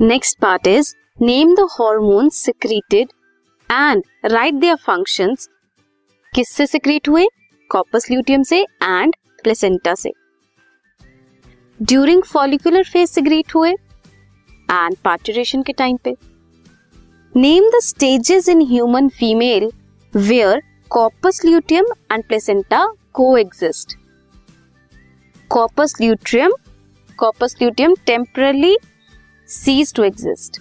Next part is name the hormone secreted and write their functions किससे secrete हुए? Corpus luteum से and placenta से. During follicular phase secrete हुए and parturition के time पे. Name the stages in human female where corpus luteum and placenta को exist corpus luteum corpus luteum temporarily cease to exist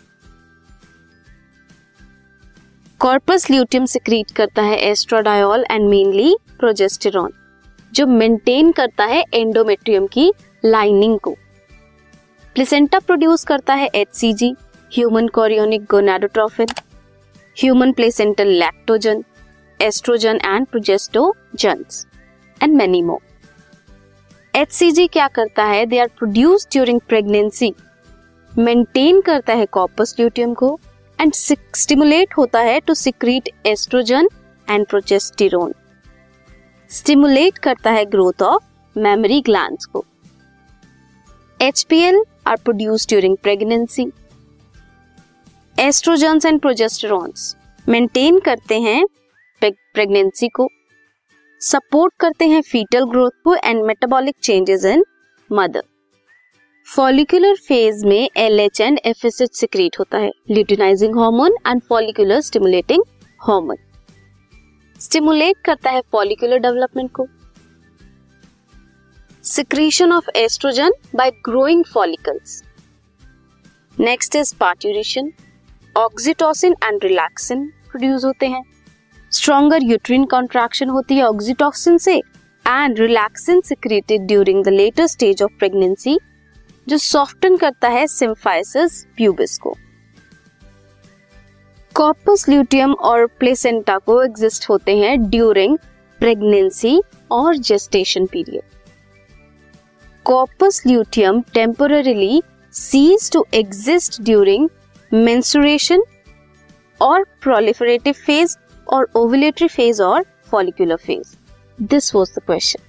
corpus luteum secrete करता है estradiol and mainly progesterone जो maintain करता है endometrium की lining को। Placenta produce करता है H human chorionic gonadotrophin human placental lactogen estrogen and progestogen and many more H क्या करता है? They are produce during pregnancy maintain करता है कॉपस ल्यूटियम को एंड स्टिमुलेट होता है to secrete estrogen and progesterone stimulate करता है ग्रोथ ऑफ़ मेमोरी ग्लैंड्स को। H P L are produce during pregnancy estrogen and progesterones maintain करते हैं प्रेगनेंसी को। सपोर्ट करते हैं फीटल ग्रोथ को and metabolic changes in mother follicular phase में L H and F S H secrete होता है। Luteinizing hormone and follicular stimulating hormone stimulate करता है फॉलिकुलर डेवलपमेंट को। Secretion of estrogen by growing follicles next is parturition oxytocin and relaxin produce होते हैं। Stronger uterine contraction होती है oxytocin से। And relaxin secreted during the later stage of pregnancy जो soften करता है सिम्फाइसिस प्यूबिस को। कॉपस ल्यूटियम और प्लेसेंटा को एग्जिस्ट होते हैं ड्यूरिंग प्रेगनेंसी और gestation period corpus luteum temporarily cease to exist during menstruation और प्रोलिफरेटिव फ़ेज़ और ओवुलेटरी फ़ेज़ और follicular phase this was the question